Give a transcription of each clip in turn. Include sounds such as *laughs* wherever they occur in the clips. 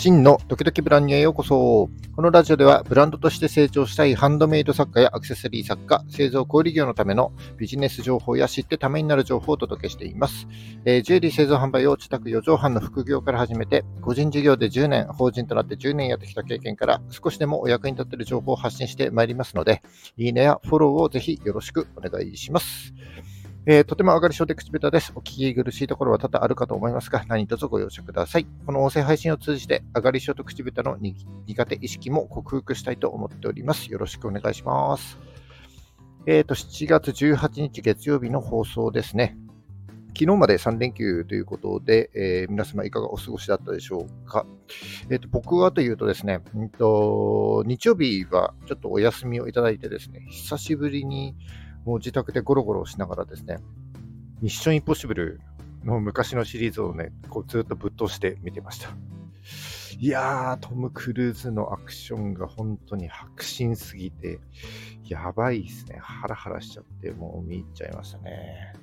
真のドキドキブランニュへようこそ。このラジオではブランドとして成長したいハンドメイド作家やアクセサリー作家、製造小売業のためのビジネス情報や知ってためになる情報をお届けしています。えー、ジュエリー製造販売を自宅4畳半の副業から始めて、個人事業で10年、法人となって10年やってきた経験から少しでもお役に立っている情報を発信してまいりますので、いいねやフォローをぜひよろしくお願いします。えー、とても上がり症で口下手です。お聞き苦しいところは多々あるかと思いますが、何卒ご容赦ください。この音声配信を通じて、上がり症と口下手の苦手意識も克服したいと思っております。よろしくお願いします。えっ、ー、と、7月18日月曜日の放送ですね。昨日まで3連休ということで、えー、皆様いかがお過ごしだったでしょうか。えーと、僕はというとですね、うんと、日曜日はちょっとお休みをいただいてですね、久しぶりにもう自宅でゴロゴロしながらですね、ミッションインポッシブルの昔のシリーズをね、こうずっとぶっ通して見てました。いやー、トム・クルーズのアクションが本当に迫真すぎて、やばいですね。ハラハラしちゃって、もう見入っちゃいましたね。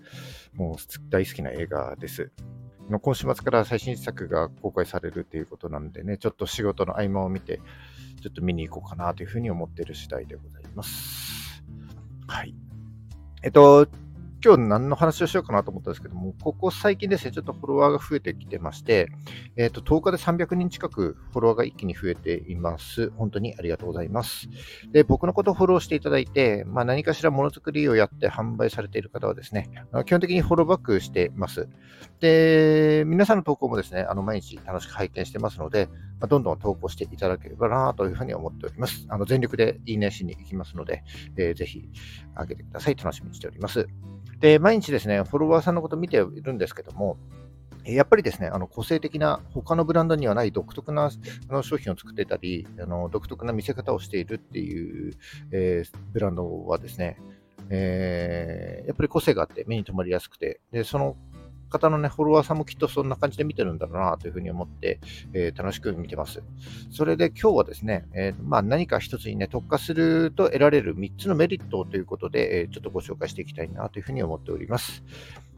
もう大好きな映画です。今週末から最新作が公開されるということなのでね、ちょっと仕事の合間を見て、ちょっと見に行こうかなというふうに思っている次第でございます。はい。えっと、今日何の話をしようかなと思ったんですけども、ここ最近ですね、ちょっとフォロワーが増えてきてまして、えっ、と、10日で300人近くフォロワーが一気に増えています。本当にありがとうございます。で、僕のことをフォローしていただいて、まあ、何かしらものづくりをやって販売されている方はですね、基本的にフォローバックしてます。で、皆さんの投稿もですね、あの、毎日楽しく拝見してますので、ま、どんどん投稿していただければなというふうに思っております。あの、全力でいいねしに行きますので、えー、ぜひ上げてください。楽しみにしております。で、毎日ですね、フォロワーさんのこと見ているんですけども、やっぱりですね、あの個性的な他のブランドにはない独特なあの商品を作ってたり、あの独特な見せ方をしているっていう、えー、ブランドはですね、えー、やっぱり個性があって目に留まりやすくて、でその方のね、フォロワーさんもきっとそんな感じで見てるんだろうなというふうに思って、えー、楽しく見てます。それで今日はですね、えー、まあ、何か一つにね、特化すると得られる3つのメリットということで、えー、ちょっとご紹介していきたいなというふうに思っております。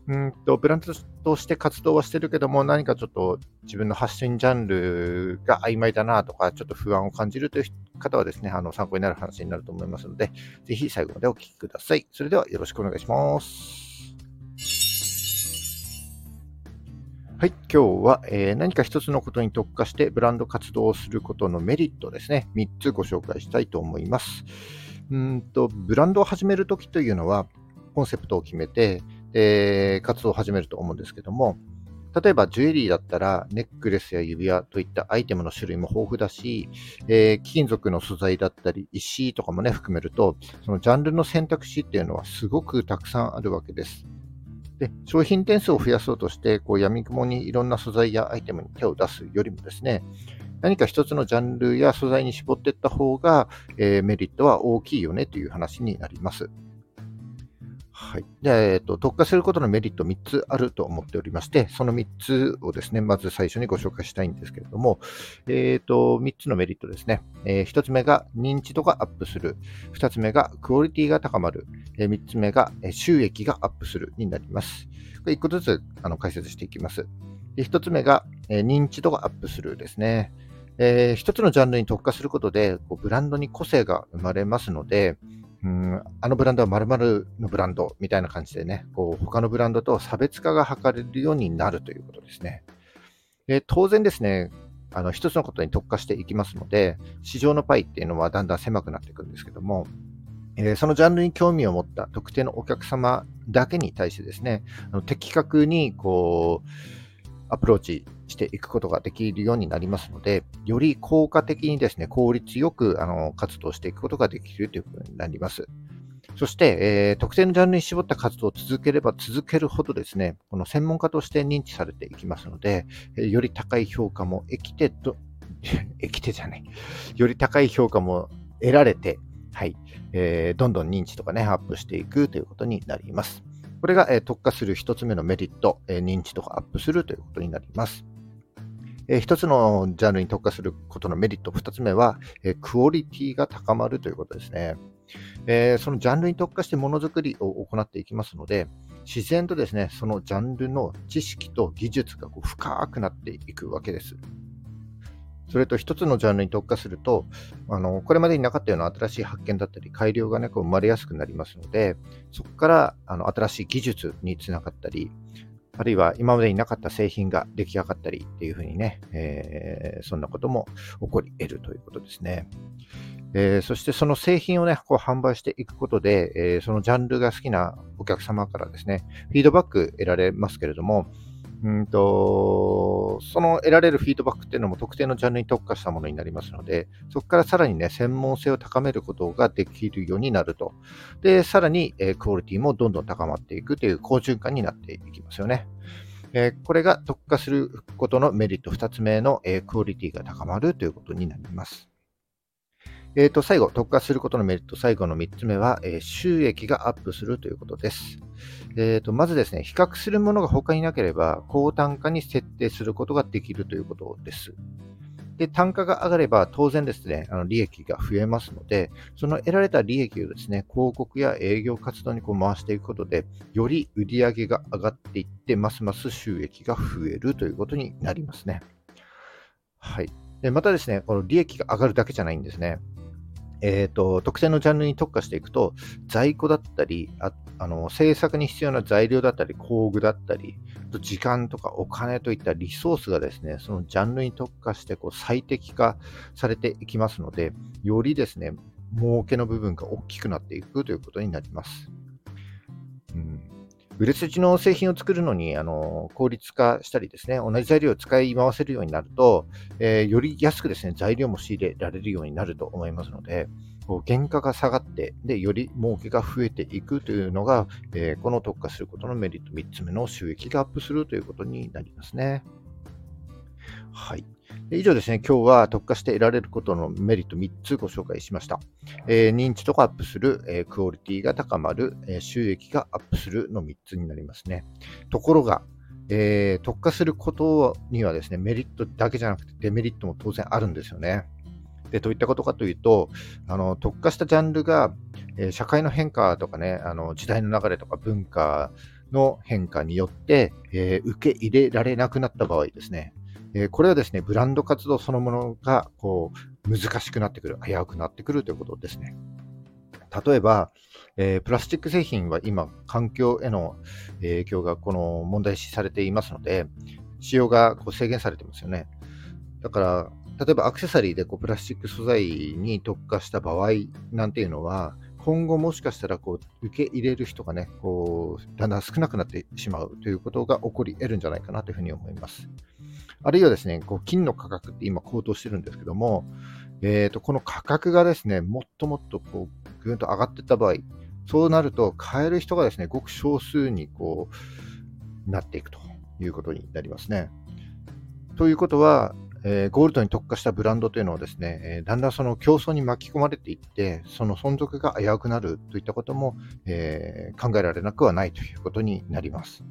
うんとブランドとして活動はしてるけども、何かちょっと自分の発信ジャンルが曖昧だなとか、ちょっと不安を感じるという方はですね、あの参考になる話になると思いますので、ぜひ最後までお聞きください。それではよろしくお願いします。はい、今日は、えー、何か一つのことに特化してブランド活動をすることのメリットですね、3つご紹介したいと思います。うんとブランドを始めるときというのは、コンセプトを決めて、えー、活動を始めると思うんですけども、例えばジュエリーだったらネックレスや指輪といったアイテムの種類も豊富だし、えー、金属の素材だったり石とかもね含めるとそのジャンルの選択肢っていうのはすごくたくさんあるわけです。で、商品点数を増やそうとして、こう闇雲にいろんな素材やアイテムに手を出すよりもですね、何か一つのジャンルや素材に絞っていった方が、えー、メリットは大きいよねという話になります。はい。で、えっ、と、特化することのメリット3つあると思っておりまして、その3つをですね、まず最初にご紹介したいんですけれども、えっ、と、3つのメリットですね。えー、1つ目が認知度がアップする。2つ目がクオリティが高まる。え、3つ目が収益がアップするになります。これ1個ずつあの解説していきます。で1つ目が、え、認知度がアップするですね。えー、1つのジャンルに特化することで、こうブランドに個性が生まれますので、うん、あのブランドは〇〇のブランドみたいな感じでね、こう他のブランドと差別化が図れるようになるということですね。で当然ですね、あの一つのことに特化していきますので、市場のパイっていうのはだんだん狭くなっていくんですけども、えー、そのジャンルに興味を持った特定のお客様だけに対してですね、あの的確にこうアプローチしていくことができるようになりますので、より効果的にですね、効率よくあの活動していくことができるということになります。そして、えー、特定のジャンルに絞った活動を続ければ続けるほどですね、この専門家として認知されていきますので、えー、より高い評価も生きてと、生き *laughs* てじゃない、より高い評価も得られて、はい、えー、どんどん認知とかね、アップしていくということになります。これが、え特化する一つ目のメリット、え認知度がアップするということになります。一つのジャンルに特化することのメリット、二つ目は、クオリティが高まるということですね。そのジャンルに特化してものづくりを行っていきますので、自然とですね、そのジャンルの知識と技術がこう深くなっていくわけです。それと一つのジャンルに特化すると、あのこれまでになかったような新しい発見だったり、改良が、ね、こう生まれやすくなりますので、そこからあの新しい技術につながったり、あるいは今までになかった製品が出来上がったりっていうふうにね、えー、そんなことも起こり得るということですね。えー、そしてその製品をね、こう販売していくことで、えー、そのジャンルが好きなお客様からですね、フィードバック得られますけれども、うんと、その得られるフィードバックっていうのも特定のジャンルに特化したものになりますので、そこからさらにね、専門性を高めることができるようになると。で、さらに、えー、クオリティもどんどん高まっていくという好循環になっていきますよね。えー、これが特化することのメリット2つ目の、えー、クオリティが高まるということになります。えー、と最後、特化することのメリット、最後の3つ目は、えー、収益がアップするということです。えーと、まずですね、比較するものが他になければ、高単価に設定することができるということです。で、単価が上がれば当然ですね、あの利益が増えますので、その得られた利益をですね、広告や営業活動にこう回していくことで、より売り上げが上がっていって、ますます収益が増えるということになりますね。はい。でまたですね、この利益が上がるだけじゃないんですね。えーと、特定のジャンルに特化していくと、在庫だったりああの、制作に必要な材料だったり、工具だったり、時間とかお金といったリソースがですね、そのジャンルに特化してこう最適化されていきますので、よりですね、儲けの部分が大きくなっていくということになります。うん売れ筋の製品を作るのにあの効率化したりですね、同じ材料を使い回せるようになると、えー、より安くですね、材料も仕入れられるようになると思いますので、こう原価が下がって、で、より儲けが増えていくというのが、えー、この特化することのメリット3つ目の収益がアップするということになりますね。はい。以上ですね、今日は特化して得られることのメリット3つご紹介しました。えー、認知度がアップする、えー、クオリティが高まる、えー、収益がアップするの3つになりますね。ところが、え特化することにはですね、メリットだけじゃなくてデメリットも当然あるんですよね。で、どういったことかというと、あの特化したジャンルが、え社会の変化とかね、あの時代の流れとか文化の変化によって、え受け入れられなくなった場合ですね、えこれはですね、ブランド活動そのものがこう難しくなってくる、危うくなってくるということですね。例えば、えー、プラスチック製品は今、環境への影響がこの問題視されていますので、使用がこう制限されてますよね。だから、例えばアクセサリーでこうプラスチック素材に特化した場合なんていうのは、今後もしかしたらこう受け入れる人がね、こうだんだん少なくなってしまうということが起こり得るんじゃないかなというふうに思います。あるいはですね、こう金の価格って今高騰してるんですけども、えー、とこの価格がですね、もっともっとこうぐんと上がっていった場合、そうなると買える人がですね、ごく少数にこうなっていくということになりますね。ということは、えー、ゴールドに特化したブランドというのはですね、えー、だんだんその競争に巻き込まれていって、その存続が危うくなるといったことも、えー、考えられなくはないということになります。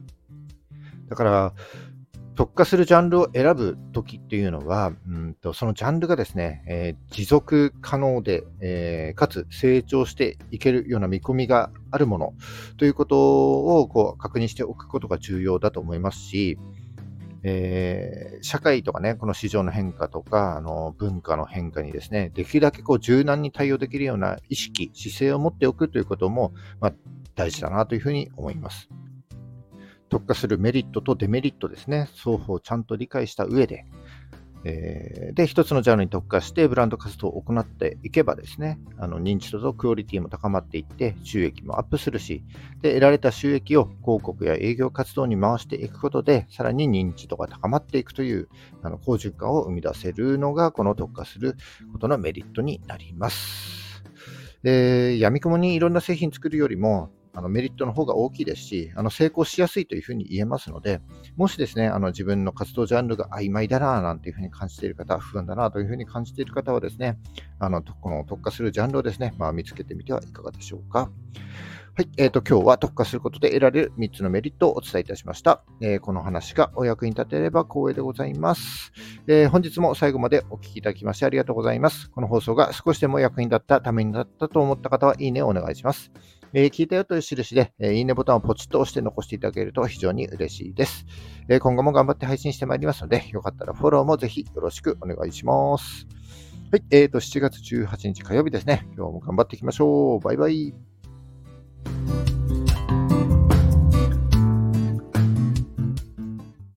だから、特化するジャンルを選ぶときっていうのは、うんと、そのジャンルがですね、えー、持続可能で、えー、かつ成長していけるような見込みがあるものということをこう確認しておくことが重要だと思いますし、えー、社会とかね、この市場の変化とか、あの文化の変化にですね、できるだけこう柔軟に対応できるような意識、姿勢を持っておくということも、まあ、大事だなというふうに思います。特化するメリットとデメリットですね、双方をちゃんと理解した上で、えー、で、一つのジャンルに特化してブランド活動を行っていけばですね、あの認知度とクオリティも高まっていって、収益もアップするし、で、得られた収益を広告や営業活動に回していくことで、さらに認知度が高まっていくという、あの好循環を生み出せるのが、この特化することのメリットになります。で、闇雲にいろんな製品作るよりも、あのメリットの方が大きいですし、あの成功しやすいというふうに言えますので、もしですね、あの自分の活動ジャンルが曖昧だななんていうふうに感じている方、不安だなというふうに感じている方はですね、あのこの特化するジャンルをですね、まあ、見つけてみてはいかがでしょうか。はい。え、ー、と、今日は特化することで得られる3つのメリットをお伝えいたしました。えー、この話がお役に立てれば光栄でございます、えー、本日も最後までお聴きいただきましてありがとうございます。この放送が少しでも役に立った、ためになったと思った方は、いいねをお願いします。えー、聞いたよという印で、え、いいねボタンをポチッと押して残していただけると非常に嬉しいです。え、今後も頑張って配信してまいりますので、よかったらフォローもぜひよろしくお願いします。はい、えーと、7月18日火曜日ですね。今日も頑張っていきましょう。バイバイ。